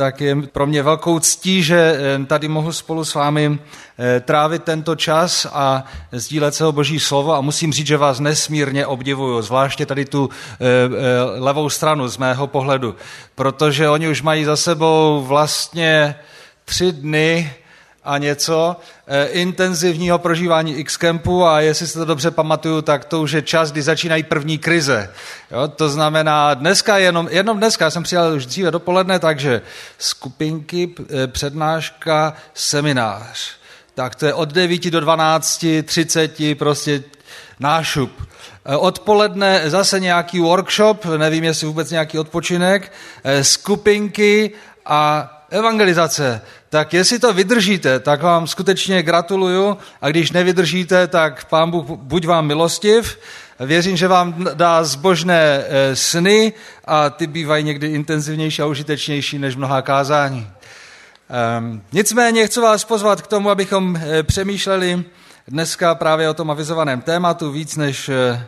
tak je pro mě velkou ctí, že tady mohu spolu s vámi trávit tento čas a sdílet se o boží slovo a musím říct, že vás nesmírně obdivuju, zvláště tady tu levou stranu z mého pohledu, protože oni už mají za sebou vlastně tři dny a něco eh, intenzivního prožívání X-Campu a jestli se to dobře pamatuju, tak to už je čas, kdy začínají první krize. Jo, to znamená, dneska jenom, jenom dneska, já jsem přijal už dříve dopoledne, takže skupinky, eh, přednáška, seminář. Tak to je od 9 do 12, 30, prostě nášup. Eh, odpoledne zase nějaký workshop, nevím, jestli vůbec nějaký odpočinek, skupinky a evangelizace. Tak jestli to vydržíte, tak vám skutečně gratuluju a když nevydržíte, tak pán Bůh buď vám milostiv. Věřím, že vám dá zbožné eh, sny a ty bývají někdy intenzivnější a užitečnější než mnohá kázání. Um, nicméně chci vás pozvat k tomu, abychom eh, přemýšleli dneska právě o tom avizovaném tématu víc než eh,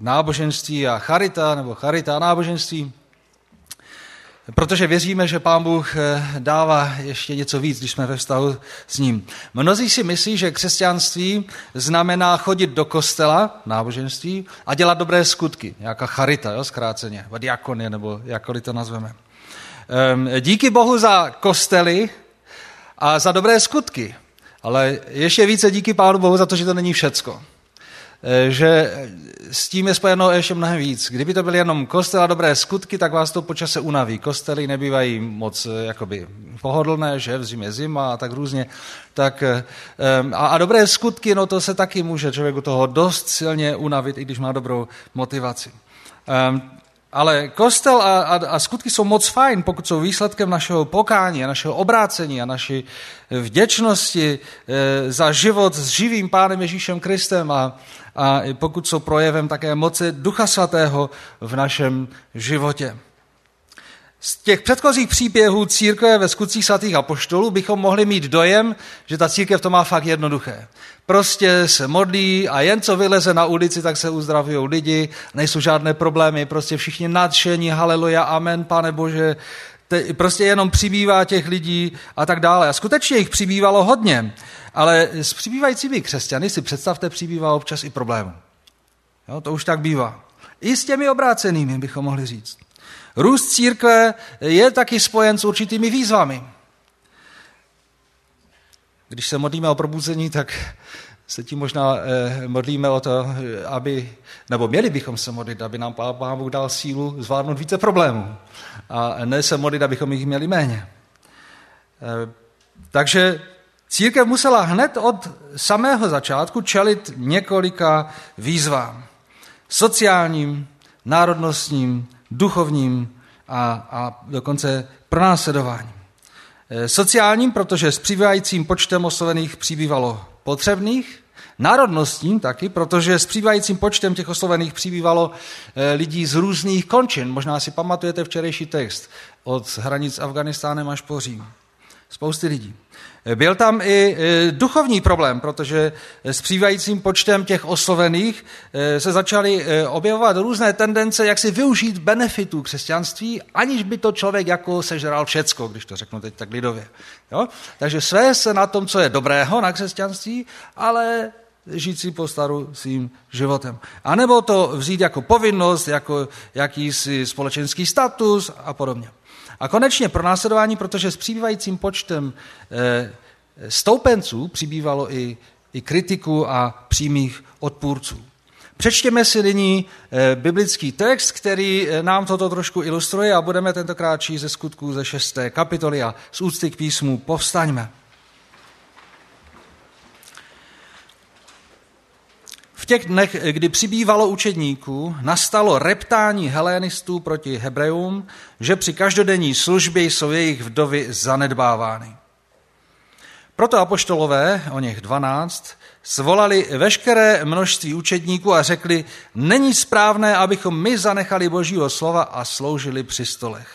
náboženství a charita, nebo charita a náboženství. Protože věříme, že Pán Bůh eh, dává ještě něco víc, když jsme ve vztahu s ním. Mnozí si myslí, že křesťanství znamená chodit do kostela, náboženství, a dělat dobré skutky, nějaká charita, jo, zkráceně, diakonie, nebo jakkoliv to nazveme. Ehm, díky Bohu za kostely a za dobré skutky, ale ještě více díky Pánu Bohu za to, že to není všecko. Eh, že s tím je spojeno ještě mnohem víc. Kdyby to byly jenom kostel a dobré skutky, tak vás to počase unaví. Kostely nebývají moc eh, jakoby pohodlné, že v zimě zima a tak různě. Tak, eh, a, a dobré skutky, no to se taky může člověku toho dost silně unavit, i když má dobrou motivaci. Ale kostel a, a, a skutky jsou moc fajn, pokud jsou výsledkem našeho pokání a našeho obrácení a naší vděčnosti e, za život s živým Pánem Ježíšem Kristem a, a pokud jsou projevem také moci Ducha Svatého v našem životě. Z těch předchozích příběhů církve ve skutcích svatých apoštolů bychom mohli mít dojem, že ta církev to má fakt jednoduché. Prostě se modlí a jen co vyleze na ulici, tak se uzdravují lidi, nejsou žádné problémy, prostě všichni nadšení, haleluja, amen, pane Bože, te, prostě jenom přibývá těch lidí a tak dále. A skutečně jich přibývalo hodně, ale s přibývajícími křesťany si představte, přibývá občas i problémů. Jo, to už tak bývá. I s těmi obrácenými bychom mohli říct. Růst církve je taky spojen s určitými výzvami. Když se modlíme o probuzení, tak se tím možná eh, modlíme o to, aby, nebo měli bychom se modlit, aby nám Pán Bůh dal sílu zvládnout více problémů. A ne se modlit, abychom jich měli méně. Eh, takže církev musela hned od samého začátku čelit několika výzvám. Sociálním, národnostním, duchovním a, a dokonce pronásledování. Eh, sociálním, protože s přibývajícím počtem oslovených přibývalo potřebných, národnostním taky, protože s přibývajícím počtem těch oslovených přibývalo eh, lidí z různých končin. Možná si pamatujete včerejší text od hranic Afganistánem až po Řím. Spousty lidí. Byl tam i e, duchovní problém, protože s přívvajícím počtem těch oslovených se začaly objevovat různé tendence, jak si využít benefitů křesťanství, aniž by to člověk jako sežral všecko, když to řeknu teď tak lidově. Jo? Takže své se na tom, co je dobrého na křesťanství, ale žít si po staru svým životem. A nebo to vzít jako povinnost, jako jakýsi společenský status a podobně. A konečně pro následování, protože s přibývajícím počtem eh, stoupenců přibývalo i, i kritiku a přímých odpůrců. Přečtěme si nyní eh, biblický text, který eh, nám toto trošku ilustruje a budeme tentokrát číst ze skutků ze šesté kapitoly a z úcty k písmu povstaňme. V těch dnech, kdy přibývalo učedníků, nastalo reptání helénistů proti Hebrejům, že při každodenní službě jsou jejich vdovy zanedbávány. Proto apoštolové, o něch dvanáct, svolali veškeré množství učedníků a řekli, není správné, abychom my zanechali božího slova a sloužili při stolech.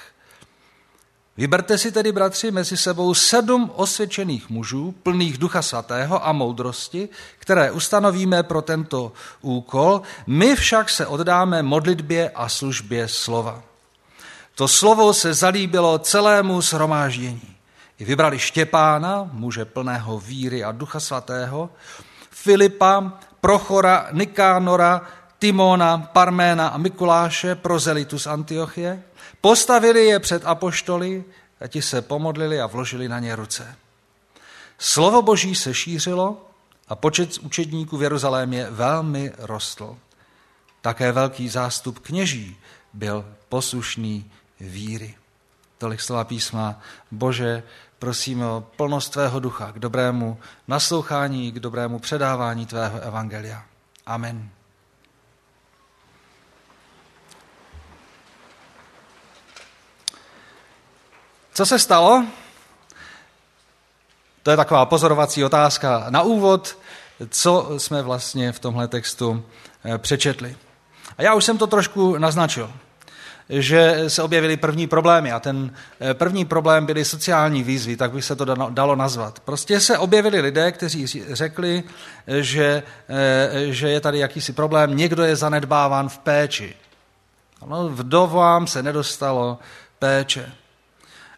Vyberte si tedy, bratři, mezi sebou sedm osvědčených mužů, plných ducha svatého a moudrosti, které ustanovíme pro tento úkol, my však se oddáme modlitbě a službě slova. To slovo se zalíbilo celému shromáždění. I vybrali Štěpána, muže plného víry a ducha svatého, Filipa, Prochora, Nikánora, Timona, Parména a Mikuláše, prozelitu z Antiochie, postavili je před apoštoly a ti se pomodlili a vložili na ně ruce. Slovo boží se šířilo a počet učedníků v Jeruzalémě velmi rostl. Také velký zástup kněží byl poslušný víry. Tolik slova písma. Bože, prosíme o plnost Tvého ducha k dobrému naslouchání, k dobrému předávání Tvého evangelia. Amen. Co se stalo? To je taková pozorovací otázka na úvod, co jsme vlastně v tomhle textu eh, přečetli. A já už jsem to trošku naznačil, že se objevily první problémy a ten eh, první problém byly sociální výzvy, tak by se to dalo nazvat. Prostě se objevili lidé, kteří řekli, že, eh, že je tady jakýsi problém, někdo je zanedbáván v péči. Ano, vdovám se nedostalo péče.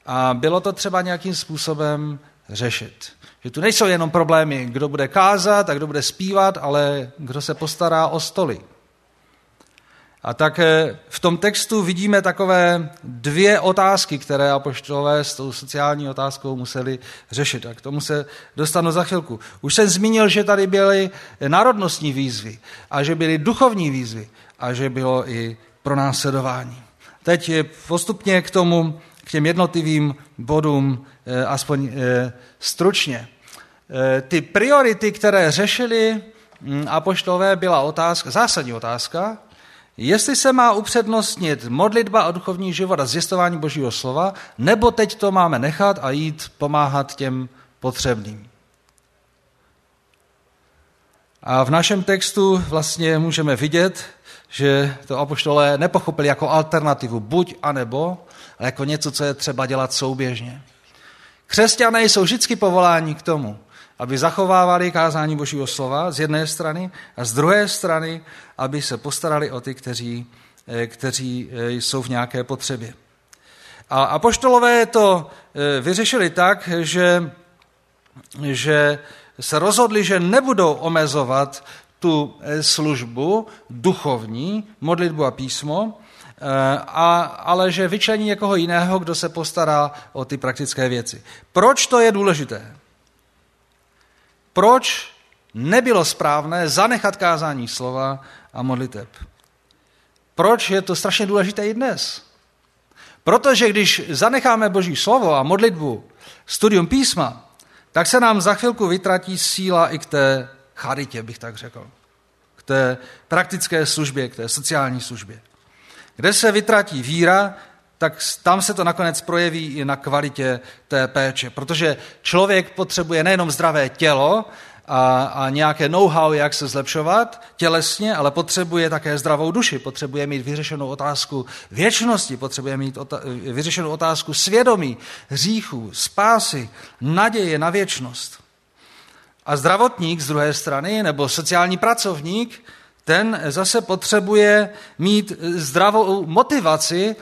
A bylo to třeba nějakým způsobem řešit. Že tu nejsou jenom problémy, kdo bude kázat a kdo bude zpívat, ale kdo se postará o stoly. A tak eh, v tom textu vidíme takové dvě otázky, které apoštolové s tou sociální otázkou museli řešit. A k tomu se dostanu za chvilku. Už jsem zmínil, že tady byly národnostní výzvy a že byly duchovní výzvy a že bylo i pronásledování. Teď postupně k tomu k těm jednotlivým bodům eh, aspoň eh, stručně. Ty priority, které řešili hm, apoštové, byla otázka, zásadní otázka, jestli se má upřednostnit modlitba a duchovní život a zjistování božího slova, nebo teď to máme nechat a jít pomáhat těm potřebným. A v našem textu vlastně můžeme vidět, že to apoštolé nepochopili jako alternativu buď a nebo, ale jako něco, co je třeba dělat souběžně. Křesťané jsou vždycky povoláni k tomu, aby zachovávali kázání Božího slova z jedné strany a z druhé strany, aby se postarali o ty, kteří, eh, kteří eh, jsou v nějaké potřebě. A apoštolové to eh, vyřešili tak, že, že se rozhodli, že nebudou omezovat tu službu duchovní, modlitbu a písmo, a, ale že vyčlení někoho jiného, kdo se postará o ty praktické věci. Proč to je důležité? Proč nebylo správné zanechat kázání slova a modliteb? Proč je to strašně důležité i dnes? Protože když zanecháme Boží slovo a modlitbu, studium písma, tak se nám za chvilku vytratí síla i k té charitě, bych tak řekl. K té praktické službě, k té sociální službě. Kde se vytratí víra, tak tam se to nakonec projeví i na kvalitě té péče. Protože člověk potřebuje nejenom zdravé tělo a, a nějaké know-how, jak se zlepšovat tělesně, ale potřebuje také zdravou duši, potřebuje mít vyřešenou otázku věčnosti, potřebuje mít ota- vyřešenou otázku svědomí, hříchů, spásy, naděje na věčnost. A zdravotník z druhé strany, nebo sociální pracovník, ten zase potřebuje mít zdravou motivaci,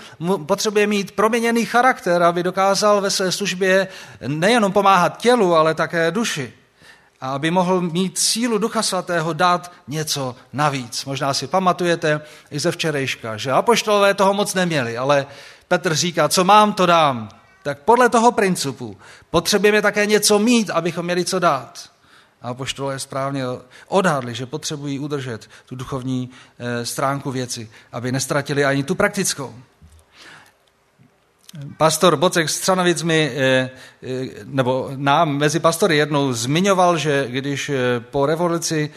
potřebuje mít proměněný charakter, aby dokázal ve své službě nejenom pomáhat tělu, ale také duši. A aby mohl mít sílu Ducha Svatého dát něco navíc. Možná si pamatujete i ze včerejška, že apoštolové toho moc neměli, ale Petr říká, co mám, to dám. Tak podle toho principu potřebujeme také něco mít, abychom měli co dát. A poštolé správně odhadli, že potřebují udržet tu duchovní eh, stránku věci, aby nestratili ani tu praktickou. Pastor Bocek Střanovic mi, eh, eh, nebo nám mezi pastory jednou zmiňoval, že když po revoluci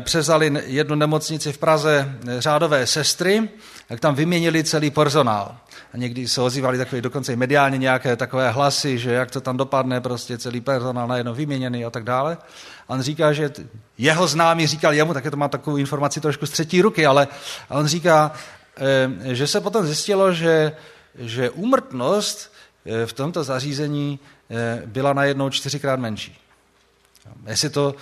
přezali jednu nemocnici v Praze řádové sestry, tak tam vyměnili celý personál. A někdy se ozývali takové dokonce i mediálně nějaké takové hlasy, že jak to tam dopadne, prostě celý personál najednou vyměněný a tak dále. A on říká, že jeho známý říkal jemu, také to má takovou informaci trošku z třetí ruky, ale on říká, eh, že se potom zjistilo, že, že úmrtnost eh, v tomto zařízení eh, byla najednou čtyřikrát menší. Jestli to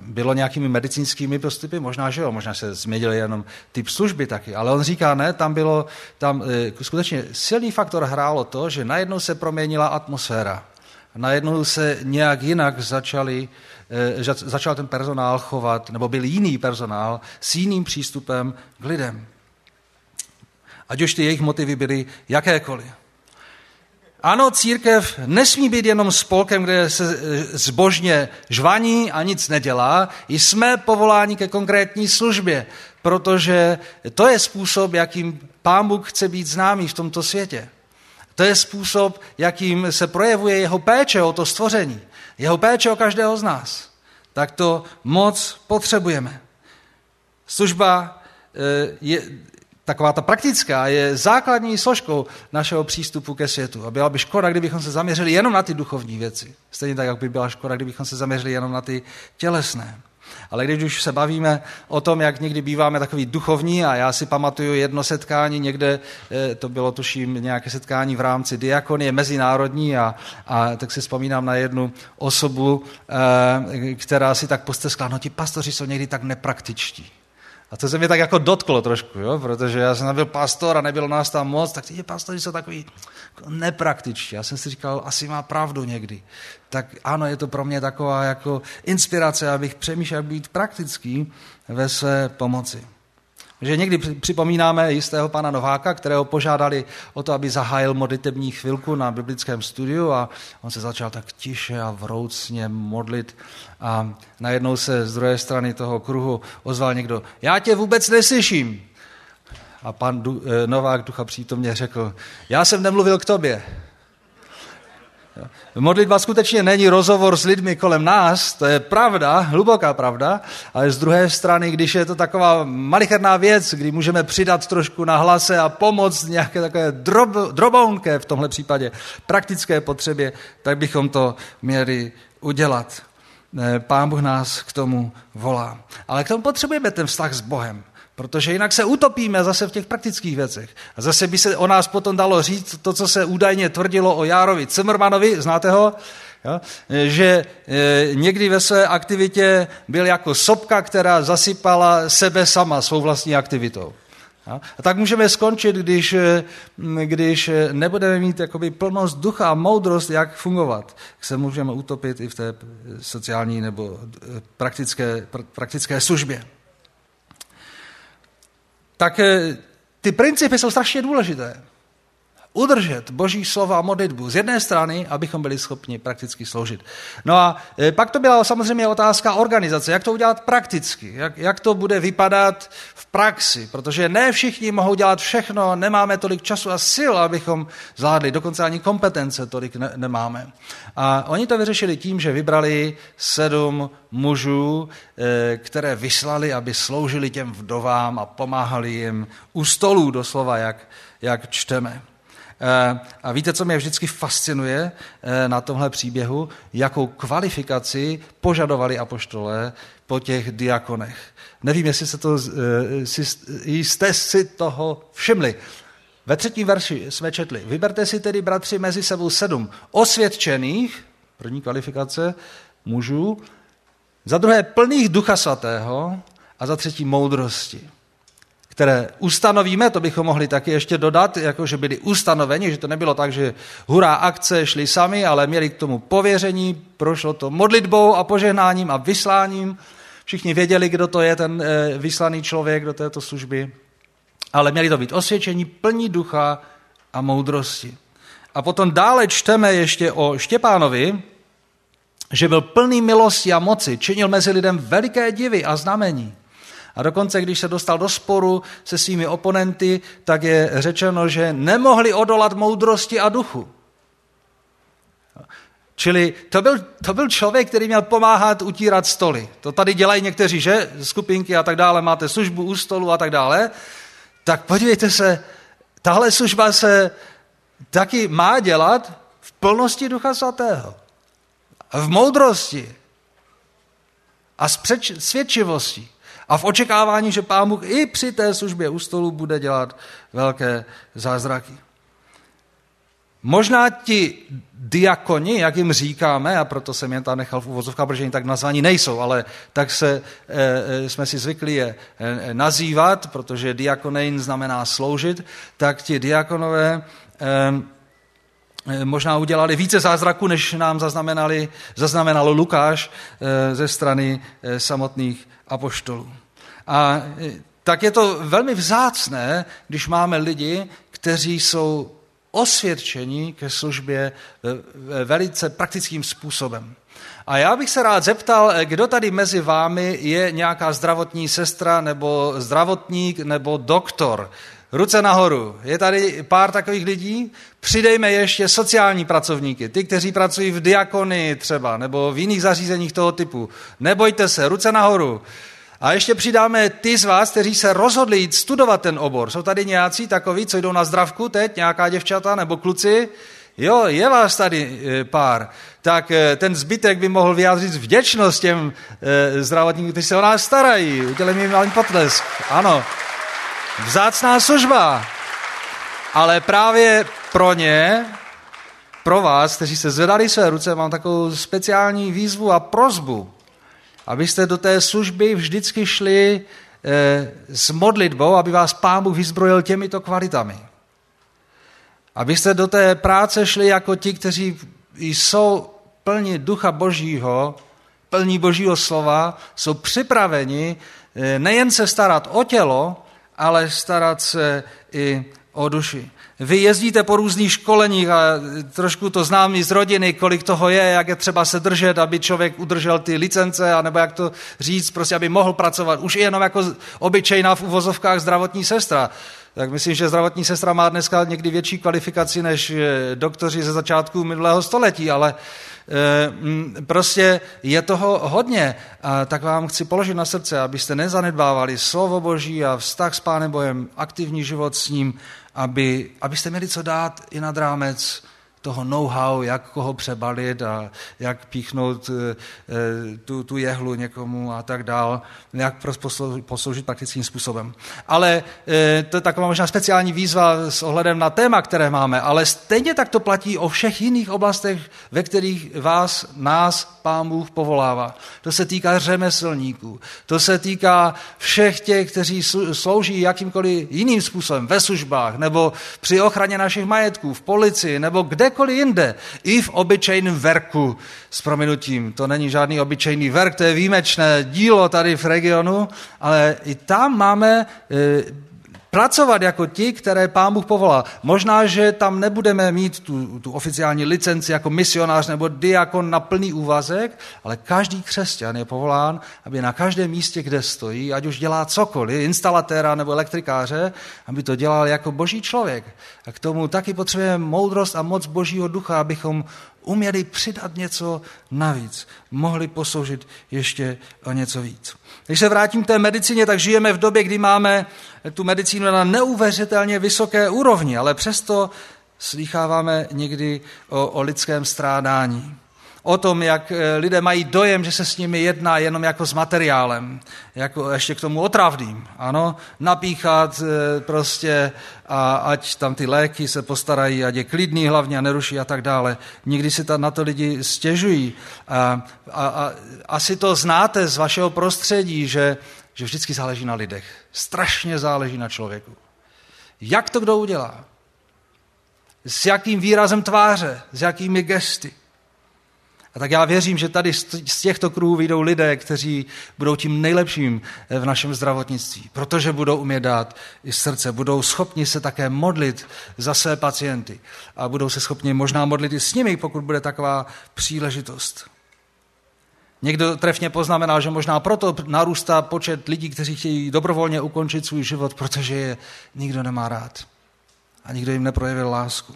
bylo nějakými medicínskými postupy, možná, že jo, možná se změnili jenom typ služby taky, ale on říká, ne, tam bylo, tam e, skutečně silný faktor hrálo to, že najednou se proměnila atmosféra. Najednou se nějak jinak začali, e, začal ten personál chovat, nebo byl jiný personál s jiným přístupem k lidem. Ať už ty jejich motivy byly jakékoliv. Ano, církev nesmí být jenom spolkem, kde se eh, zbožně žvaní a nic nedělá. Jsme povoláni ke konkrétní službě, protože to je způsob, jakým Pán Bůh chce být známý v tomto světě. To je způsob, jakým se projevuje jeho péče o to stvoření, jeho péče o každého z nás. Tak to moc potřebujeme. Služba eh, je, taková ta praktická je základní složkou našeho přístupu ke světu. A byla by škoda, kdybychom se zaměřili jenom na ty duchovní věci. Stejně tak, jak by byla škoda, kdybychom se zaměřili jenom na ty tělesné. Ale když už se bavíme o tom, jak někdy býváme takový duchovní, a já si pamatuju jedno setkání někde, eh, to bylo tuším nějaké setkání v rámci diakonie mezinárodní, a, a tak si vzpomínám na jednu osobu, eh, která si tak posteskla, no ti pastoři jsou někdy tak nepraktičtí. A to se mě tak jako dotklo trošku, jo? protože já jsem byl pastor a nebylo nás tam moc, tak ti pastoři jsou takový jako nepraktičtí. Já jsem si říkal, asi má pravdu někdy. Tak ano, je to pro mě taková jako inspirace, abych přemýšlel být praktický ve své pomoci. Že někdy připomínáme jistého pana Nováka, kterého požádali o to, aby zahájil modlitební chvilku na biblickém studiu a on se začal tak tiše a vroucně modlit a najednou se z druhé strany toho kruhu ozval někdo, já tě vůbec neslyším. A pan eh, Novák ducha přítomně řekl, já jsem nemluvil k tobě. Modlitba skutečně není rozhovor s lidmi kolem nás, to je pravda, hluboká pravda, ale z druhé strany, když je to taková malicherná věc, kdy můžeme přidat trošku na hlase a pomoct nějaké takové drob, drobounké v tomhle případě praktické potřebě, tak bychom to měli udělat. Pán Bůh nás k tomu volá. Ale k tomu potřebujeme ten vztah s Bohem. Protože jinak se utopíme zase v těch praktických věcech. A zase by se o nás potom dalo říct to, co se údajně tvrdilo o Járovi Cimrmanovi, znáte ho? Jo? Že e, někdy ve své aktivitě byl jako sopka, která zasypala sebe sama svou vlastní aktivitou. A tak můžeme skončit, když, e, když nebudeme mít jakoby plnost ducha a moudrost, jak fungovat. Se můžeme utopit i v té sociální nebo e, praktické, praktické službě tak eh, ty principy jsou strašně důležité. Udržet boží slova a modlitbu z jedné strany, abychom byli schopni prakticky sloužit. No a eh, pak to byla samozřejmě otázka organizace, jak to udělat prakticky, jak, jak to bude vypadat v praxi, protože ne všichni mohou dělat všechno, nemáme tolik času a sil, abychom zvládli, dokonce ani kompetence tolik ne, nemáme. A oni to vyřešili tím, že vybrali sedm mužů, eh, které vyslali, aby sloužili těm vdovám a pomáhali jim u stolů, doslova, jak, jak čteme. Eh, a víte, co mě vždycky fascinuje eh, na tomhle příběhu? Jakou kvalifikaci požadovali apoštole po těch diakonech. Nevím, jestli se to, jste si toho všimli. Ve třetím verši jsme četli, vyberte si tedy, bratři, mezi sebou sedm osvědčených, první kvalifikace, mužů, za druhé plných ducha svatého a za třetí moudrosti, které ustanovíme, to bychom mohli taky ještě dodat, jako že byli ustanoveni, že to nebylo tak, že hurá akce šli sami, ale měli k tomu pověření, prošlo to modlitbou a požehnáním a vysláním. Všichni věděli, kdo to je ten eh, vyslaný člověk do této služby ale měli to být osvědčení plní ducha a moudrosti. A potom dále čteme ještě o Štěpánovi, že byl plný milosti a moci, činil mezi lidem veliké divy a znamení. A dokonce, když se dostal do sporu se svými oponenty, tak je řečeno, že nemohli odolat moudrosti a duchu. Čili to byl, to byl člověk, který měl pomáhat utírat stoly. To tady dělají někteří, že? Skupinky a tak dále, máte službu u stolu a tak dále tak podívejte se, tahle služba se taky má dělat v plnosti Ducha Svatého. V moudrosti. A s svědčivostí. A v očekávání, že Pán Bůh i při té službě u stolu bude dělat velké zázraky. Možná ti diakoni, jak jim říkáme, a proto jsem jen tam nechal v uvozovkách, protože oni tak nazvaní nejsou, ale tak se, e, jsme si zvykli je e, nazývat, protože diakonein znamená sloužit, tak ti diakonové e, možná udělali více zázraků, než nám zaznamenali, zaznamenalo Lukáš e, ze strany samotných apoštolů. A e, tak je to velmi vzácné, když máme lidi, kteří jsou osvědčení ke službě velice praktickým způsobem. A já bych se rád zeptal, kdo tady mezi vámi je nějaká zdravotní sestra nebo zdravotník nebo doktor. Ruce nahoru. Je tady pár takových lidí? Přidejme ještě sociální pracovníky, ty, kteří pracují v diakonii třeba, nebo v jiných zařízeních toho typu. Nebojte se, ruce nahoru. A ještě přidáme ty z vás, kteří se rozhodli jít studovat ten obor. Jsou tady nějací takoví, co jdou na zdravku teď, nějaká děvčata nebo kluci? Jo, je vás tady e, pár. Tak e, ten zbytek by mohl vyjádřit vděčnost těm e, zdravotníkům, kteří se o nás starají. Udělejme jim malý potlesk. Ano. Vzácná služba. Ale právě pro ně, pro vás, kteří se zvedali své ruce, mám takovou speciální výzvu a prozbu abyste do té služby vždycky šli eh, s modlitbou, aby vás Pán Bůh vyzbrojil těmito kvalitami. Abyste do té práce šli jako ti, kteří jsou plní ducha božího, plní božího slova, jsou připraveni eh, nejen se starat o tělo, ale starat se i o duši. Vy jezdíte po různých školeních a trošku to znám i z rodiny, kolik toho je, jak je třeba se držet, aby člověk udržel ty licence, anebo jak to říct, prostě aby mohl pracovat. Už jenom jako obyčejná v uvozovkách zdravotní sestra. Tak myslím, že zdravotní sestra má dneska někdy větší kvalifikaci než eh, doktoři ze začátku minulého století, ale eh, prostě je toho hodně. A tak vám chci položit na srdce, abyste nezanedbávali slovo Boží a vztah s Pánem Bohem, aktivní život s ním, aby, abyste měli co dát i nad rámec toho know-how, jak koho přebalit a jak píchnout eh, eh, tu, tu jehlu někomu a tak dál, jak posloužit praktickým způsobem. Ale eh, to je taková možná speciální výzva s ohledem na téma, které máme, ale stejně tak to platí o všech jiných oblastech, ve kterých vás, nás, Pán Bůh povolává. To se týká řemeslníků, to se týká všech těch, kteří slouží jakýmkoliv jiným způsobem ve službách nebo při ochraně našich majetků, v policii nebo kde kdekoliv jinde, i v obyčejném verku s prominutím. To není žádný obyčejný verk, to je výjimečné dílo tady v regionu, ale i tam máme e, pracovat jako ti, které pán Bůh povolá. Možná, že tam nebudeme mít tu, tu oficiální licenci jako misionář nebo diakon na plný úvazek, ale každý křesťan je povolán, aby na každém místě, kde stojí, ať už dělá cokoliv, instalatéra nebo elektrikáře, aby to dělal jako boží člověk. A k tomu taky potřebujeme moudrost a moc božího ducha, abychom uměli přidat něco navíc, mohli posloužit ještě o něco víc. Když se vrátím k té medicíně, tak žijeme v době, kdy máme tu medicínu na neuvěřitelně vysoké úrovni, ale přesto slýcháváme někdy o, o lidském strádání o tom, jak eh, lidé mají dojem, že se s nimi jedná jenom jako s materiálem, jako ještě k tomu otravným, ano, napíchat eh, prostě a ať tam ty léky se postarají, ať je klidný hlavně a neruší a tak dále. Nikdy si tam na to lidi stěžují. A, a, a asi to znáte z vašeho prostředí, že, že vždycky záleží na lidech. Strašně záleží na člověku. Jak to kdo udělá? S jakým výrazem tváře, s jakými gesty. A tak já věřím, že tady z těchto kruhů vyjdou lidé, kteří budou tím nejlepším eh, v našem zdravotnictví, protože budou umět dát i srdce, budou schopni se také modlit za své pacienty a budou se schopni možná modlit i s nimi, pokud bude taková příležitost. Někdo trefně poznamenal, že možná proto narůstá počet lidí, kteří chtějí dobrovolně ukončit svůj život, protože je nikdo nemá rád a nikdo jim neprojevil lásku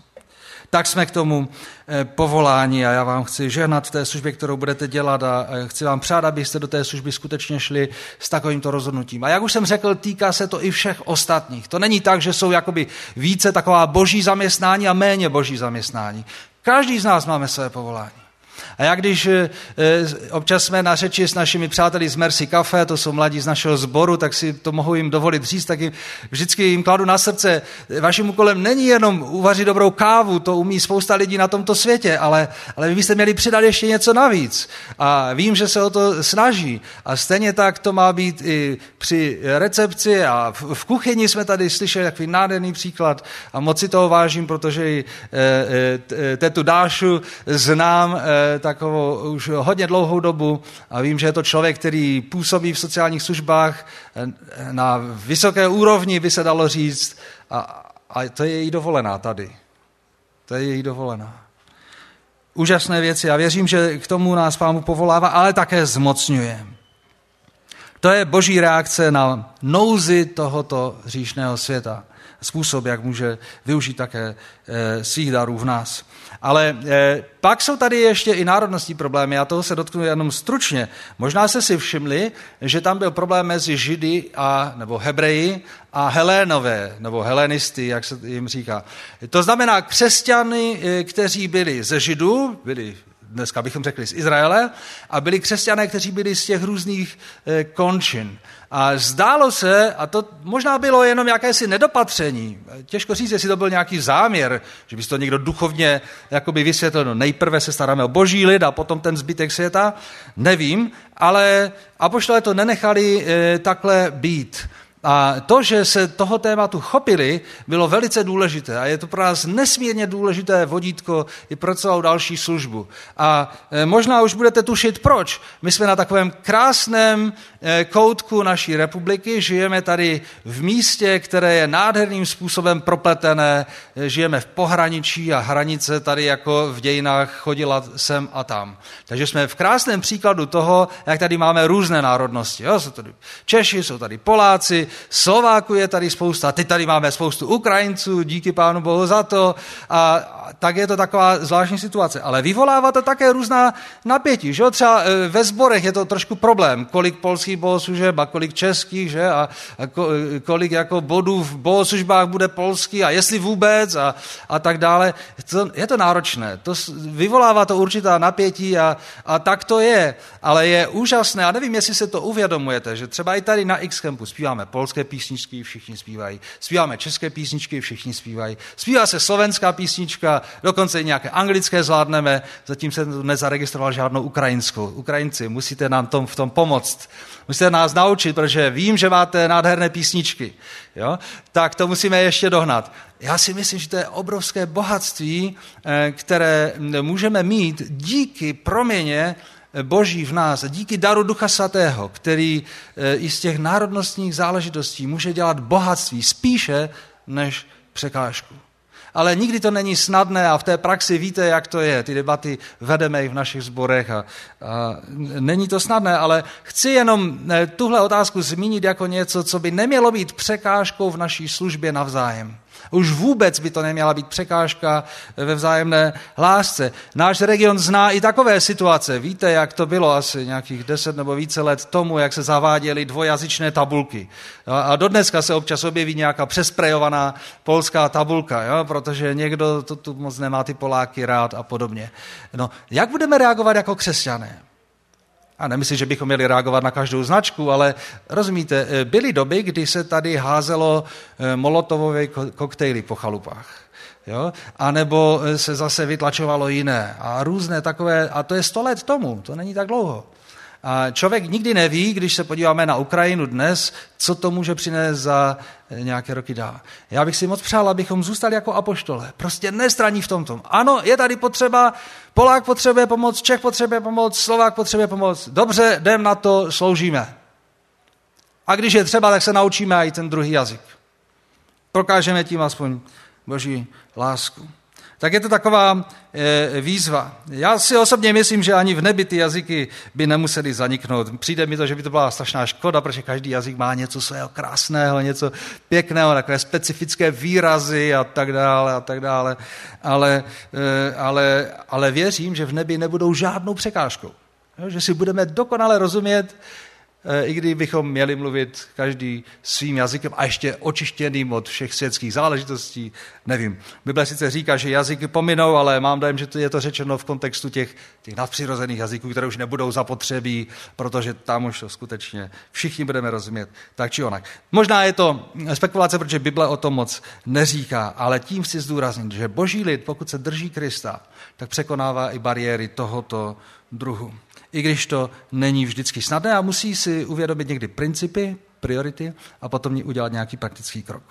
tak jsme k tomu eh, povoláni a já vám chci žehnat v té službě, kterou budete dělat a chci vám přát, abyste do té služby skutečně šli s takovýmto rozhodnutím. A jak už jsem řekl, týká se to i všech ostatních. To není tak, že jsou jakoby více taková boží zaměstnání a méně boží zaměstnání. Každý z nás máme své povolání. A jak když e, občas jsme na řeči s našimi přáteli z Mercy Cafe, to jsou mladí z našeho sboru, tak si to mohu jim dovolit říct, tak jim, vždycky jim kladu na srdce, vaším úkolem není jenom uvařit dobrou kávu, to umí spousta lidí na tomto světě, ale, ale vy byste měli přidat ještě něco navíc. A vím, že se o to snaží. A stejně tak to má být i při recepci a v, v kuchyni jsme tady slyšeli takový nádherný příklad a moc si toho vážím, protože i e, e, tetu Dášu znám e, takovou už hodně dlouhou dobu a vím, že je to člověk, který působí v sociálních službách e, na vysoké úrovni, by se dalo říct, a, a to je její dovolená tady. To je její dovolená. Úžasné věci. Já věřím, že k tomu nás pámu povolává, ale také zmocňuje. To je boží reakce na nouzy tohoto hříšného světa. Způsob, jak může využít také e, svých darů v nás. Ale e, pak jsou tady ještě i národnostní problémy, já toho se dotknu jenom stručně. Možná se si všimli, že tam byl problém mezi Židy a, nebo Hebreji a Helénové, nebo Helenisty, jak se jim říká. To znamená křesťany, e, kteří byli ze Židů, byli dneska bychom řekli z Izraele, a byli křesťané, kteří byli z těch různých e, končin. A zdálo se, a to možná bylo jenom jakési nedopatření, těžko říct, jestli to byl nějaký záměr, že by to někdo duchovně jakoby vysvětlil, no nejprve se staráme o boží lid a potom ten zbytek světa, nevím, ale apoštole to nenechali e, takhle být. A to, že se toho tématu chopili, bylo velice důležité a je to pro nás nesmírně důležité vodítko i pro celou další službu. A e, možná už budete tušit, proč. My jsme na takovém krásném e, koutku naší republiky, žijeme tady v místě, které je nádherným způsobem propletené, e, žijeme v pohraničí a hranice tady jako v dějinách chodila sem a tam. Takže jsme v krásném příkladu toho, jak tady máme různé národnosti. Jo, jsou tady Češi, jsou tady Poláci, Slováku je tady spousta, teď tady máme spoustu Ukrajinců, díky pánu Bohu za to. A tak je to taková zvláštní situace. Ale vyvolává to také různá napětí. Že? Třeba e, ve sborech je to trošku problém, kolik polských bohoslužeb a kolik českých, že? a kolik jako bodů v bohoslužbách bude polský a jestli vůbec a, a tak dále. To, je to náročné. To, vyvolává to určitá napětí a, a tak to je. Ale je úžasné, a nevím, jestli se to uvědomujete, že třeba i tady na X-Campu zpíváme polské písničky, všichni zpívají. Zpíváme české písničky, všichni zpívají. Zpívá se slovenská písnička, dokonce i nějaké anglické zvládneme, zatím se nezaregistroval žádnou ukrajinskou. Ukrajinci, musíte nám tom, v tom pomoct. Musíte nás naučit, protože vím, že máte nádherné písničky. Jo? Tak to musíme ještě dohnat. Já si myslím, že to je obrovské bohatství, eh, které můžeme mít díky proměně Boží v nás, díky daru Ducha Svatého, který eh, i z těch národnostních záležitostí může dělat bohatství spíše než překážku. Ale nikdy to není snadné a v té praxi víte, jak to je. Ty debaty vedeme i v našich zborech a, a není to snadné, ale chci jenom eh, tuhle otázku zmínit jako něco, co by nemělo být překážkou v naší službě navzájem. Už vůbec by to neměla být překážka ve vzájemné lásce. Náš region zná i takové situace. Víte, jak to bylo asi nějakých deset nebo více let tomu, jak se zaváděly dvojazyčné tabulky. A dodneska se občas objeví nějaká přesprejovaná polská tabulka, jo? protože někdo to tu moc nemá ty Poláky rád a podobně. No, jak budeme reagovat jako křesťané? A nemyslím, že bychom měli reagovat na každou značku, ale rozumíte, eh, byly doby, kdy se tady házelo eh, molotovové koktejly po chalupách. Jo? A nebo eh, se zase vytlačovalo jiné. A různé takové, a to je sto let tomu, to není tak dlouho. A člověk nikdy neví, když se podíváme na Ukrajinu dnes, co to může přinést za eh, nějaké roky dál. Já bych si moc přál, abychom zůstali jako apoštole. Prostě nestraní v tomto. Ano, je tady potřeba, Polák potřebuje pomoc, Čech potřebuje pomoc, Slovák potřebuje pomoc. Dobře, jdem na to, sloužíme. A když je třeba, tak se naučíme i ten druhý jazyk. Prokážeme tím aspoň boží lásku tak je to taková e, výzva. Já si osobně myslím, že ani v nebi ty jazyky by nemuseli zaniknout. Přijde mi to, že by to byla strašná škoda, protože každý jazyk má něco svého krásného, něco pěkného, takové specifické výrazy a tak dále a tak dále. Ale, e, ale, ale věřím, že v nebi nebudou žádnou překážkou. Že si budeme dokonale rozumět i kdybychom měli mluvit každý svým jazykem a ještě očištěným od všech světských záležitostí, nevím. Bible sice říká, že jazyky pominou, ale mám dojem, že to je to řečeno v kontextu těch, těch nadpřirozených jazyků, které už nebudou zapotřebí, protože tam už to skutečně všichni budeme rozumět tak či onak. Možná je to spekulace, protože Bible o tom moc neříká, ale tím chci zdůraznit, že boží lid, pokud se drží Krista, tak překonává i bariéry tohoto druhu i když to není vždycky snadné a musí si uvědomit někdy principy, priority a potom udělat nějaký praktický krok.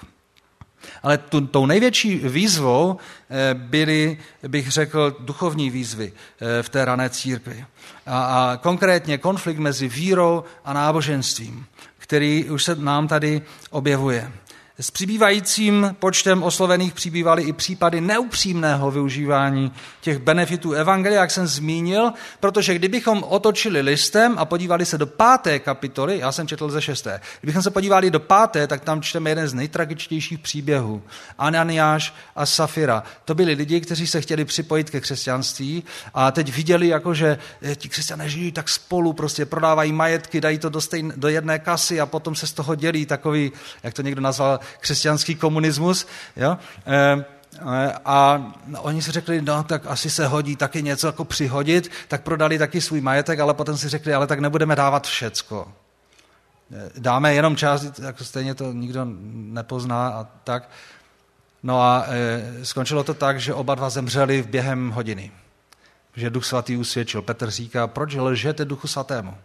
Ale tu, tou největší výzvou eh, byly, bych řekl, duchovní výzvy eh, v té rané církvi. A, a konkrétně konflikt mezi vírou a náboženstvím, který už se nám tady objevuje. S přibývajícím počtem oslovených přibývaly i případy neupřímného využívání těch benefitů Evangelia, jak jsem zmínil, protože kdybychom otočili listem a podívali se do páté kapitoly, já jsem četl ze šesté, kdybychom se podívali do páté, tak tam čteme jeden z nejtragičtějších příběhů. Ananiáš a Safira. To byli lidi, kteří se chtěli připojit ke křesťanství a teď viděli, jako, že eh, ti křesťané žijí tak spolu, prostě prodávají majetky, dají to do, stejn, do jedné kasy a potom se z toho dělí takový, jak to někdo nazval, křesťanský komunismus. Jo? Eh, a oni si řekli, no tak asi se hodí taky něco jako přihodit, tak prodali taky svůj majetek, ale potom si řekli, ale tak nebudeme dávat všecko. Eh, dáme jenom část, jako stejně to nikdo nepozná a tak. No a e, skončilo to tak, že oba dva zemřeli v během hodiny. Že Duch Svatý usvědčil. Petr říká, proč lžete Duchu Svatému?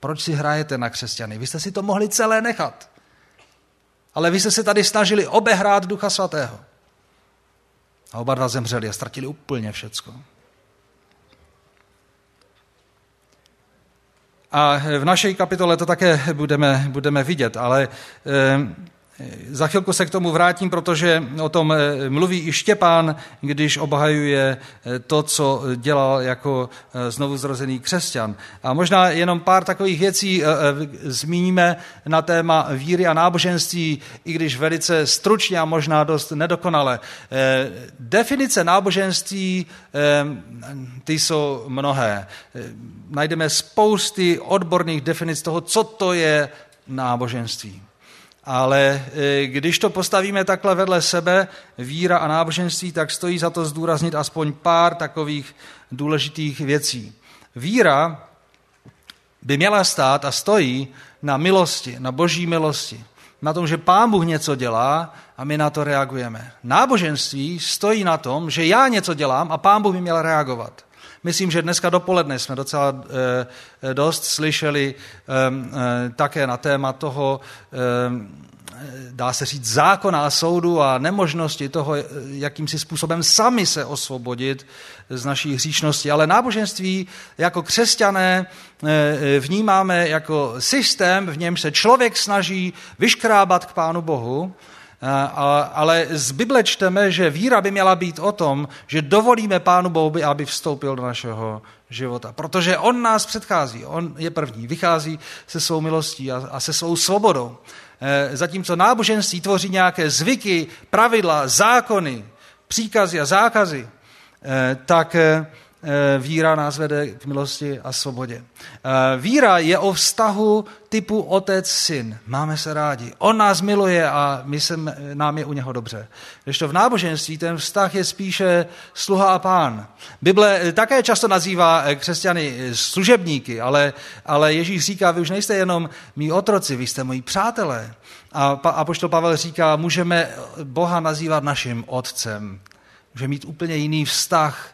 Proč si hrajete na křesťany? Vy jste si to mohli celé nechat. Ale vy jste se tady snažili obehrát Ducha Svatého. A oba dva zemřeli a ztratili úplně všecko. A v naší kapitole to také budeme, budeme vidět, ale eh, za chvilku se k tomu vrátím, protože o tom eh, mluví i Štěpán, když obhajuje eh, to, co dělal jako eh, znovu zrozený křesťan. A možná jenom pár takových věcí zmíníme na téma víry a náboženství, i když velice stručně a možná dost nedokonale. Definice náboženství, ty jsou mnohé. Najdeme spousty odborných definic toho, co to je náboženství. Ale e, když to postavíme takhle vedle sebe, víra a náboženství, tak stojí za to zdůraznit aspoň pár takových důležitých věcí. Víra by měla stát a stojí na milosti, na boží milosti. Na tom, že Pán Bůh něco dělá a my na to reagujeme. Náboženství stojí na tom, že já něco dělám a Pán Bůh by měl reagovat. Myslím, že dneska dopoledne jsme docela e, dost slyšeli e, také na téma toho, dá se říct, zákona a soudu a nemožnosti toho, jakým si způsobem sami se osvobodit z naší hříšnosti. Ale náboženství jako křesťané vnímáme jako systém, v něm se člověk snaží vyškrábat k Pánu Bohu, ale z Bible čteme, že víra by měla být o tom, že dovolíme Pánu Bohu, aby vstoupil do našeho života. Protože On nás předchází, On je první, vychází se svou milostí a, se svou svobodou. E, zatímco náboženství tvoří nějaké zvyky, pravidla, zákony, příkazy a zákazy, e, tak Eh, víra nás vede k milosti a svobodě. Eh, víra je o vztahu typu otec-syn. Máme se rádi. On nás miluje a my se, nám je u něho dobře. Když to v náboženství ten vztah je spíše sluha a pán. Bible eh, také často nazývá křesťany služebníky, ale, ale Ježíš říká, vy už nejste jenom mý otroci, vy jste moji přátelé. A apoštol Pavel říká, můžeme Boha nazývat naším otcem. Může mít úplně jiný vztah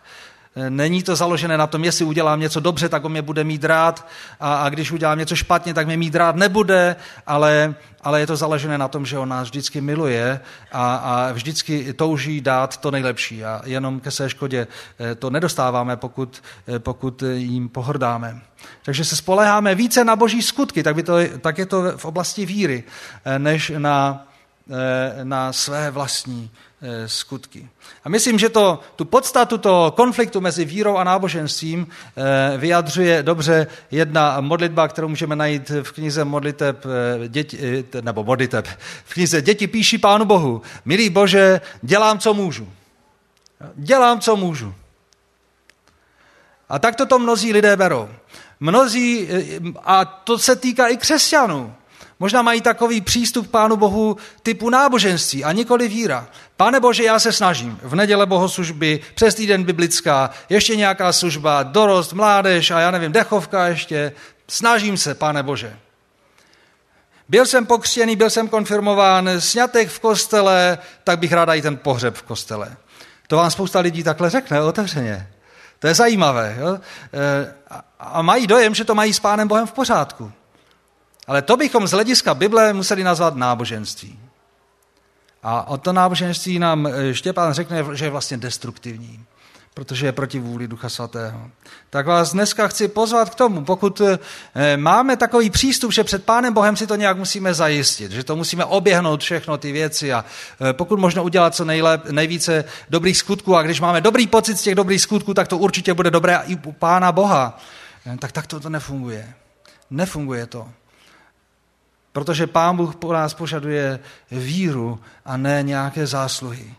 Není to založené na tom, jestli udělám něco dobře, tak on mě bude mít rád. A, a když udělám něco špatně, tak mě mít rád nebude, ale, ale je to založené na tom, že on nás vždycky miluje a, a vždycky touží dát to nejlepší. A jenom ke své škodě eh, to nedostáváme, pokud, eh, pokud jim pohrdáme. Takže se spoleháme více na boží skutky, tak, by to, tak je to v oblasti víry, eh, než na, na své vlastní Eh, skutky. A myslím, že to, tu podstatu toho konfliktu mezi vírou a náboženstvím eh, vyjadřuje dobře jedna modlitba, kterou můžeme najít v knize modliteb, eh, děti, nebo modliteb, v knize Děti píší Pánu Bohu. Milý Bože, dělám, co můžu. Dělám, co můžu. A tak to mnozí lidé berou. Mnozí, a to se týká i křesťanů, možná mají takový přístup k Pánu Bohu typu náboženství a nikoli víra. Pane Bože, já se snažím. V neděle bohoslužby, přes týden biblická, ještě nějaká služba, dorost, mládež a já nevím, dechovka ještě. Snažím se, pane Bože. Byl jsem pokřtěný, byl jsem konfirmován, snětek v kostele, tak bych ráda i ten pohřeb v kostele. To vám spousta lidí takhle řekne otevřeně. To je zajímavé. Jo? E, a mají dojem, že to mají s Pánem Bohem v pořádku. Ale to bychom z hlediska Bible museli nazvat náboženství. A o to náboženství nám e, Štěpán řekne, že je vlastně destruktivní protože je proti vůli Ducha Svatého. Tak vás dneska chci pozvat k tomu, pokud eh, máme takový přístup, že před Pánem Bohem si to nějak musíme zajistit, že to musíme oběhnout všechno ty věci a eh, pokud možno udělat co nejlep, nejvíce dobrých skutků a když máme dobrý pocit z těch dobrých skutků, tak to určitě bude dobré i u Pána Boha. Eh, tak tak to, to nefunguje. Nefunguje to. Protože Pán Bůh po nás požaduje víru a ne nějaké zásluhy.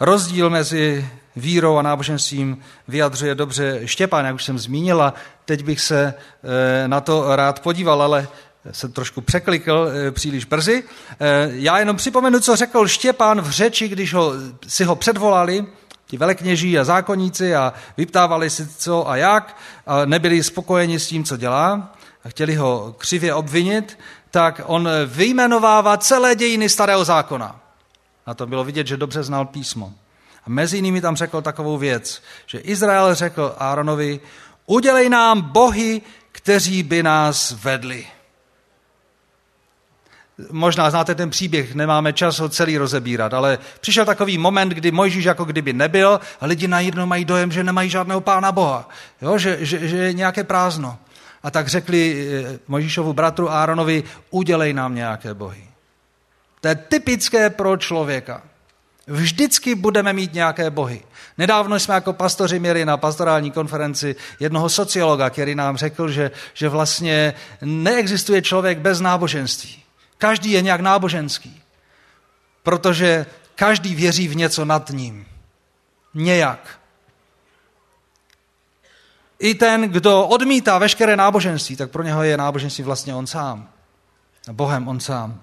Rozdíl mezi vírou a náboženstvím vyjadřuje dobře Štěpán, jak už jsem zmínila. Teď bych se eh, na to rád podíval, ale jsem trošku překlikl eh, příliš brzy. Eh, já jenom připomenu, co řekl Štěpán v řeči, když ho, si ho předvolali, ti velekněží a zákonníci a vyptávali si co a jak, a nebyli spokojeni s tím, co dělá a chtěli ho křivě obvinit, tak on vyjmenovává celé dějiny starého zákona. Na to bylo vidět, že dobře znal písmo. A mezi jinými tam řekl takovou věc, že Izrael řekl Áronovi, udělej nám bohy, kteří by nás vedli. Možná znáte ten příběh, nemáme čas ho celý rozebírat, ale přišel takový moment, kdy Mojžíš jako kdyby nebyl a lidi najednou mají dojem, že nemají žádného pána Boha, jo? Že, že, že je nějaké prázdno. A tak řekli eh, Mojžíšovu bratru Áronovi, udělej nám nějaké bohy. To je typické pro člověka. Vždycky budeme mít nějaké bohy. Nedávno jsme jako pastoři měli na pastorální konferenci jednoho sociologa, který nám řekl, že, že vlastně neexistuje člověk bez náboženství. Každý je nějak náboženský, protože každý věří v něco nad ním. Nějak. I ten, kdo odmítá veškeré náboženství, tak pro něho je náboženství vlastně on sám. Bohem on sám.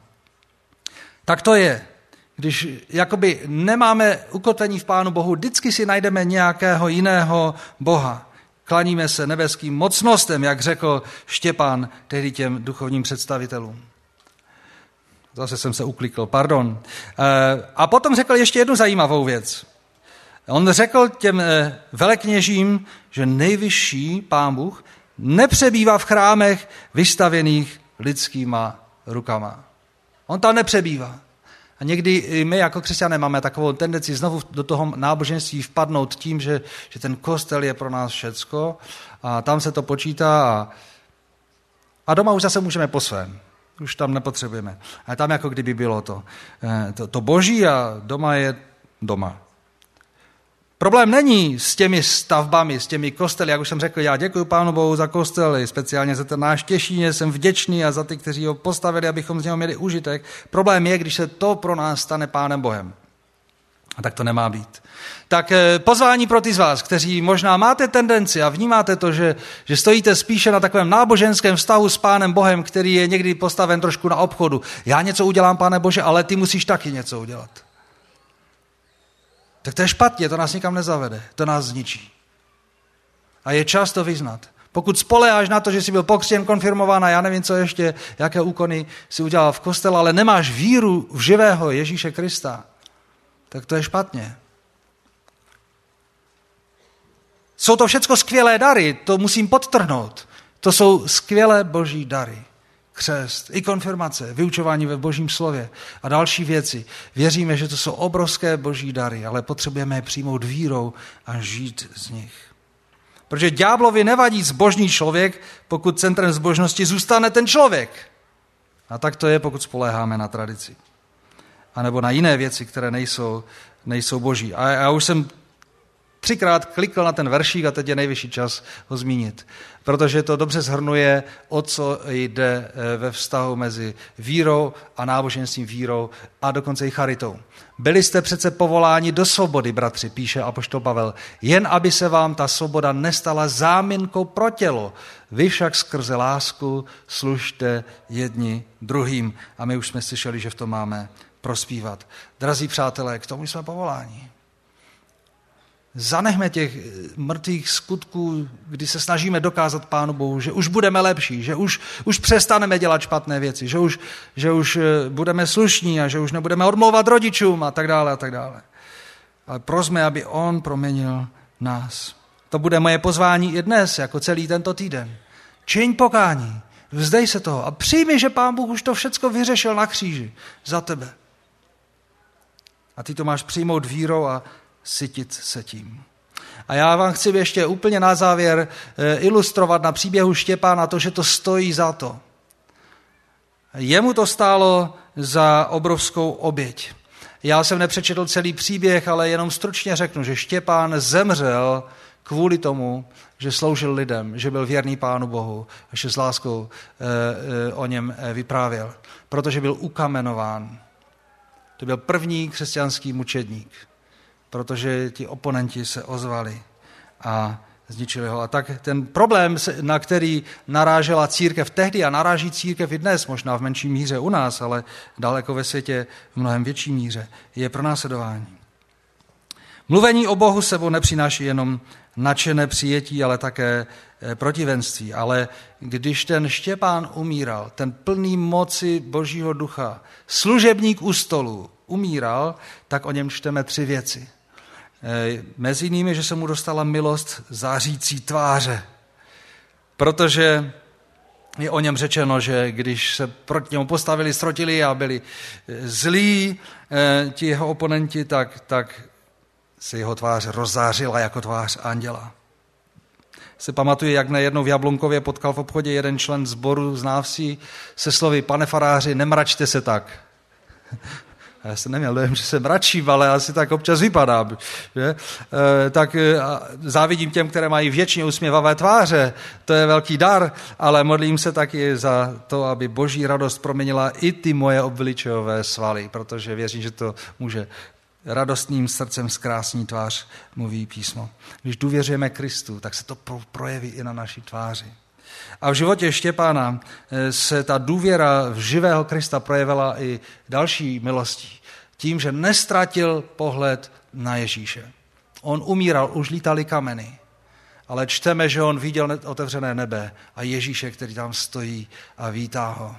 Tak to je. Když jakoby nemáme ukotvení v Pánu Bohu, vždycky si najdeme nějakého jiného Boha. Klaníme se nebeským mocnostem, jak řekl Štěpán tehdy těm duchovním představitelům. Zase jsem se uklikl, pardon. Eh, a potom řekl ještě jednu zajímavou věc. On řekl těm eh, velekněžím, že nejvyšší pán Bůh nepřebývá v chrámech vystavěných lidskýma rukama. On tam nepřebývá. A někdy i my jako křesťané máme takovou tendenci znovu do toho náboženství vpadnout tím, že, že ten kostel je pro nás všecko a tam se to počítá a, a doma už zase můžeme po svém. Už tam nepotřebujeme. A tam jako kdyby bylo to, eh, to, to boží a doma je doma. Problém není s těmi stavbami, s těmi kostely, jak už jsem řekl, já děkuji Pánu Bohu za kostely, speciálně za ten náš Těšíně, jsem vděčný a za ty, kteří ho postavili, abychom z něho měli užitek. Problém je, když se to pro nás stane Pánem Bohem. A tak to nemá být. Tak eh, pozvání pro ty z vás, kteří možná máte tendenci a vnímáte to, že, že stojíte spíše na takovém náboženském vztahu s Pánem Bohem, který je někdy postaven trošku na obchodu. Já něco udělám, Pane Bože, ale ty musíš taky něco udělat tak to je špatně, to nás nikam nezavede, to nás zničí. A je čas to vyznat. Pokud spoleháš na to, že jsi byl pokřtěn, konfirmován a já nevím, co ještě, jaké úkony si udělal v kostele, ale nemáš víru v živého Ježíše Krista, tak to je špatně. Jsou to všechno skvělé dary, to musím podtrhnout. To jsou skvělé boží dary křest, i konfirmace, vyučování ve božím slově a další věci. Věříme, že to jsou obrovské boží dary, ale potřebujeme je přijmout vírou a žít z nich. Protože ďáblovi nevadí zbožný člověk, pokud centrem zbožnosti zůstane ten člověk. A tak to je, pokud spoléháme na tradici. A nebo na jiné věci, které nejsou, nejsou boží. A já už jsem třikrát klikl na ten veršík a teď je nejvyšší čas ho zmínit. Protože to dobře zhrnuje, o co jde eh, ve vztahu mezi vírou a náboženstvím vírou a dokonce i charitou. Byli jste přece povoláni do svobody, bratři, píše apoštol Pavel, jen aby se vám ta svoboda nestala záminkou pro tělo. Vy však skrze lásku služte jedni druhým. A my už jsme slyšeli, že v tom máme prospívat. Drazí přátelé, k tomu jsme povoláni. Zanechme těch mrtvých skutků, kdy se snažíme dokázat Pánu Bohu, že už budeme lepší, že už, už přestaneme dělat špatné věci, že už, že už eh, budeme slušní a že už nebudeme odmlouvat rodičům a tak dále a tak dále. Ale prosme, aby On proměnil nás. To bude moje pozvání i dnes, jako celý tento týden. Čiň pokání, vzdej se toho a přijmi, že Pán Bůh už to všechno vyřešil na kříži za tebe. A ty to máš přijmout vírou a sytit se tím. A já vám chci ještě úplně na závěr eh, ilustrovat na příběhu Štěpána to, že to stojí za to. Jemu to stálo za obrovskou oběť. Já jsem nepřečetl celý příběh, ale jenom stručně řeknu, že Štěpán zemřel kvůli tomu, že sloužil lidem, že byl věrný Pánu Bohu a že s láskou e, e, o něm vyprávěl, protože byl ukamenován. To byl první křesťanský mučedník protože ti oponenti se ozvali a zničili ho. A tak ten problém, na který narážela církev tehdy a naráží církev i dnes, možná v menší míře u nás, ale daleko ve světě v mnohem větší míře, je pronásledování. Mluvení o Bohu sebou nepřináší jenom nadšené přijetí, ale také eh, protivenství. Ale když ten Štěpán umíral, ten plný moci Božího ducha, služebník u stolu umíral, tak o něm čteme tři věci. Eh, mezi jinými, že se mu dostala milost zářící tváře. Protože je o něm řečeno, že když se proti němu postavili, strotili a byli eh, zlí ti jeho oponenti, tak, tak se jeho tvář rozzářila jako tvář anděla. Se pamatuju, jak nejednou v Jablunkově potkal v obchodě jeden člen sboru z návsí se slovy, pane faráři, nemračte se tak. A já jsem neměl dojem, že jsem radší, ale asi tak občas vypadá. Že? E, tak e, závidím těm, které mají věčně usměvavé tváře, to je velký dar, ale modlím se taky za to, aby boží radost proměnila i ty moje obličejové svaly, protože věřím, že to může radostným srdcem zkrásní tvář, mluví písmo. Když důvěřujeme Kristu, tak se to projeví i na naší tváři. A v životě Štěpána eh, se ta důvěra v živého Krista projevila i další milostí. Tím, že nestratil pohled na Ježíše. On umíral, už lítali kameny. Ale čteme, že on viděl otevřené nebe a Ježíše, který tam stojí a vítá ho.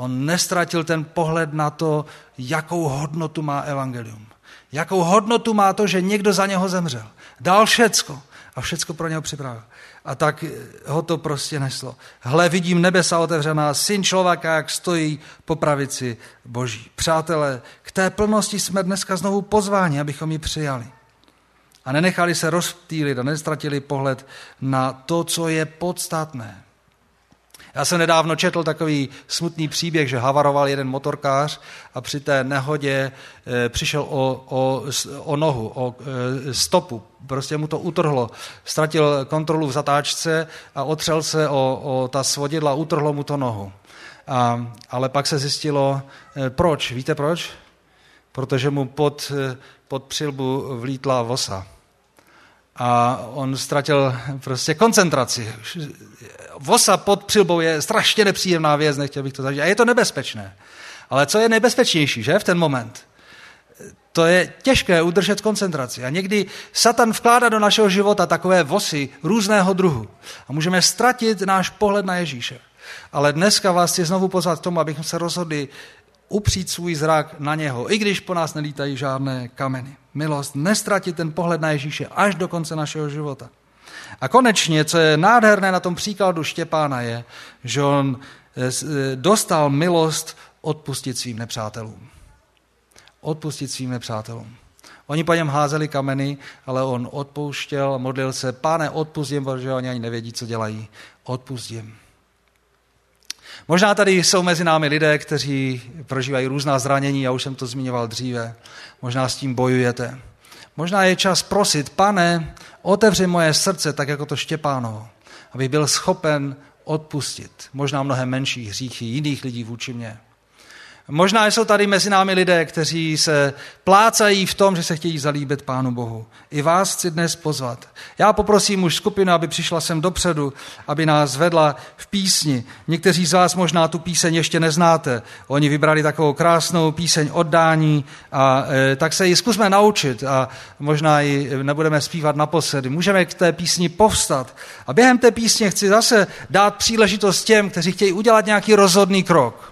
On nestratil ten pohled na to, jakou hodnotu má evangelium. Jakou hodnotu má to, že někdo za něho zemřel. Dal všecko a všecko pro něho připravil. A tak ho to prostě neslo. Hle, vidím nebesa otevřená, syn člověka, jak stojí po pravici boží. Přátelé, k té plnosti jsme dneska znovu pozváni, abychom ji přijali. A nenechali se rozptýlit a nestratili pohled na to, co je podstatné. Já jsem nedávno četl takový smutný příběh, že havaroval jeden motorkář a při té nehodě e, přišel o, o, o nohu, o e, stopu. Prostě mu to utrhlo. Ztratil kontrolu v zatáčce a otřel se o, o ta svodidla, utrhlo mu to nohu. A, ale pak se zjistilo, e, proč. Víte proč? Protože mu pod, pod přilbu vlítla vosa a on ztratil prostě koncentraci. Vosa pod přilbou je strašně nepříjemná věc, nechtěl bych to zažít. A je to nebezpečné. Ale co je nebezpečnější, že, v ten moment? To je těžké udržet koncentraci. A někdy Satan vkládá do našeho života takové vosy různého druhu. A můžeme ztratit náš pohled na Ježíše. Ale dneska vás chci znovu pozvat k tomu, abychom se rozhodli upřít svůj zrak na něho, i když po nás nelítají žádné kameny. Milost, nestratit ten pohled na Ježíše až do konce našeho života. A konečně, co je nádherné na tom příkladu Štěpána, je, že on eh, eh, dostal milost odpustit svým nepřátelům. Odpustit svým nepřátelům. Oni po něm házeli kameny, ale on odpouštěl, modlil se, pane, odpustím, protože oni ani nevědí, co dělají. Odpustím. Možná tady jsou mezi námi lidé, kteří prožívají různá zranění, já už jsem to zmiňoval dříve. Možná s tím bojujete. Možná je čas prosit, pane, otevři moje srdce, tak jako to Štěpánovo, aby byl schopen odpustit možná mnohem menší hříchy jiných lidí vůči mně. Možná jsou tady mezi námi lidé, kteří se plácají v tom, že se chtějí zalíbit Pánu Bohu. I vás chci dnes pozvat. Já poprosím už skupinu, aby přišla sem dopředu, aby nás vedla v písni. Někteří z vás možná tu píseň ještě neznáte. Oni vybrali takovou krásnou píseň oddání a e, tak se ji zkusme naučit a možná ji nebudeme zpívat naposledy. Můžeme k té písni povstat. A během té písně chci zase dát příležitost těm, kteří chtějí udělat nějaký rozhodný krok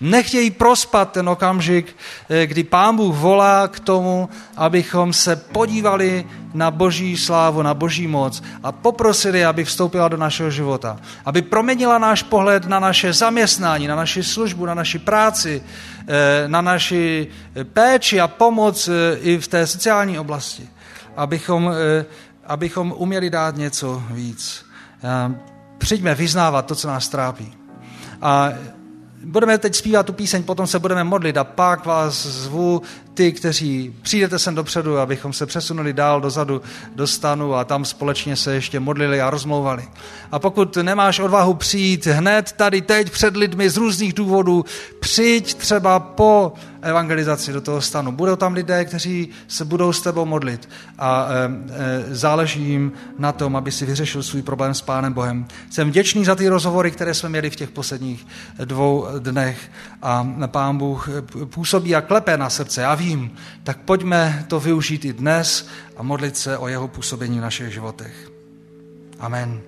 Nechtějí prospat ten okamžik, eh, kdy Pán Bůh volá k tomu, abychom se podívali na boží slávu, na boží moc a poprosili, aby vstoupila do našeho života. Aby proměnila náš pohled na naše zaměstnání, na naši službu, na naši práci, eh, na naši péči a pomoc eh, i v té sociální oblasti. Abychom, abychom uměli dát něco víc. Přijďme vyznávat to, co nás trápí. A Budeme teď zpívat tu píseň, potom se budeme modlit a pak vás zvu ty, kteří přijdete sem dopředu, abychom se přesunuli dál dozadu do stanu a tam společně se ještě modlili a rozmlouvali. A pokud nemáš odvahu přijít hned tady teď před lidmi z různých důvodů, přijď třeba po evangelizaci do toho stanu. Budou tam lidé, kteří se budou s tebou modlit a e, e, záleží jim na tom, aby si vyřešil svůj problém s Pánem Bohem. Jsem vděčný za ty rozhovory, které jsme měli v těch posledních dvou dnech a Pán Bůh působí a klepe na srdce. Já vím, tak pojďme to využít i dnes a modlit se o jeho působení v našich životech. Amen.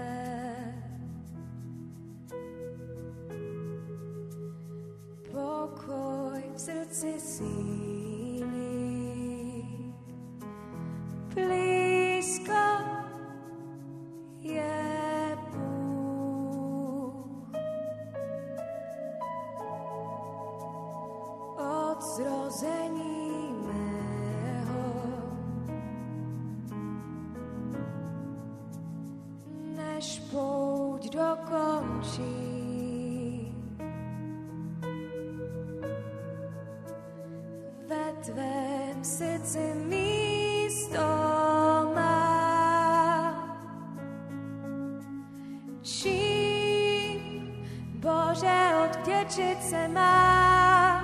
odvděčit se má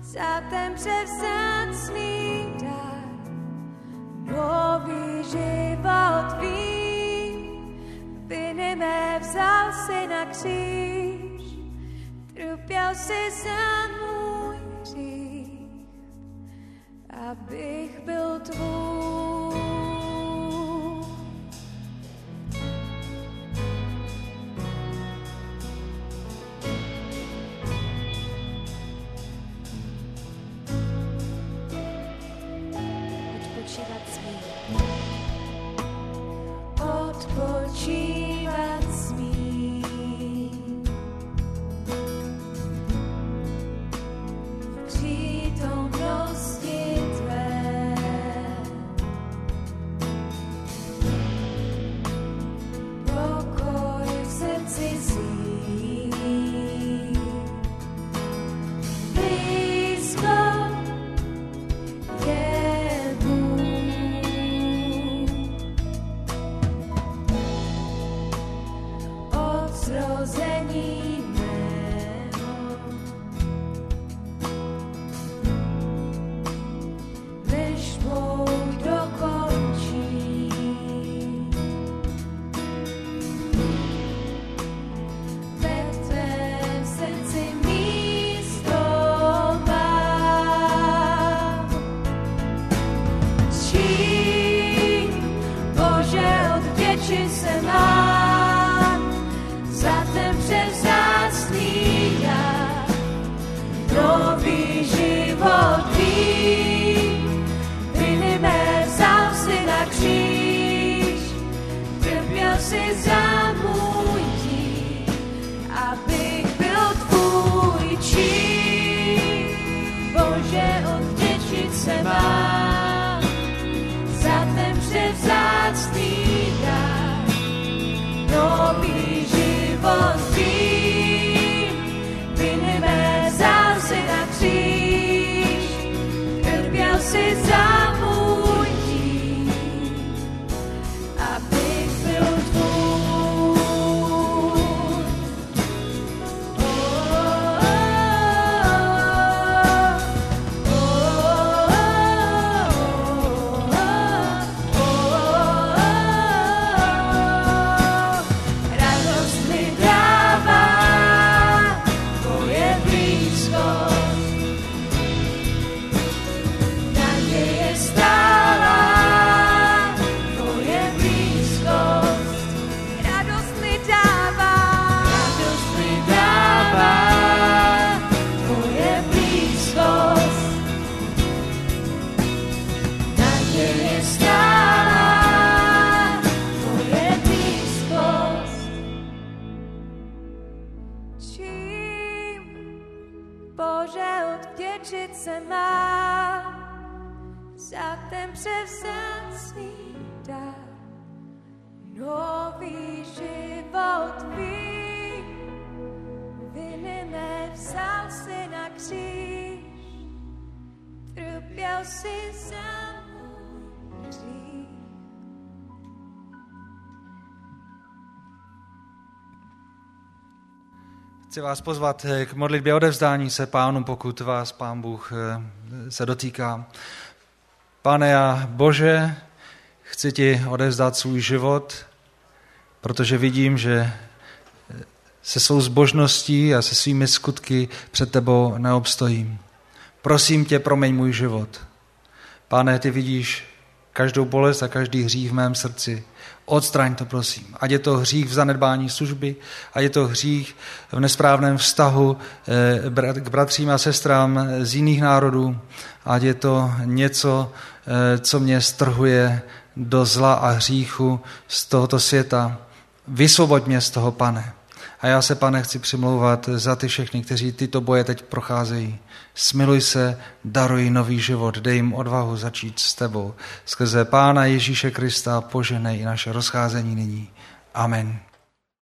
za ten převzácný dar, nový život víc mé vzal si na kříž, trpěl si za můj hřích, abych byl tvůj. Čím Bože odděčit se má. Za ten převzácný dar. Nový život tvý, viny mé vzal si na kříž, trpěl si za Chci vás pozvat eh, k modlitbě odevzdání se pánu, pokud vás pán Bůh eh, se dotýká. Pane a Bože, chci ti odevzdat svůj život, protože vidím, že eh, se svou zbožností a se svými skutky před tebou neobstojím. Prosím tě, promiň můj život. Pane, ty vidíš každou bolest a každý hřích v mém srdci. Odstraň to, prosím. Ať je to hřích v zanedbání služby, ať je to hřích v nesprávném vztahu eh, k bratřím a sestrám z jiných národů, ať je to něco, eh, co mě strhuje do zla a hříchu z tohoto světa. Vysvoboď mě z toho, pane. A já se, pane, chci přimlouvat za ty všechny, kteří tyto boje teď procházejí. Smiluj se, daruj nový život, dej jim odvahu začít s tebou. Skrze Pána Ježíše Krista poženej i naše rozcházení nyní. Amen.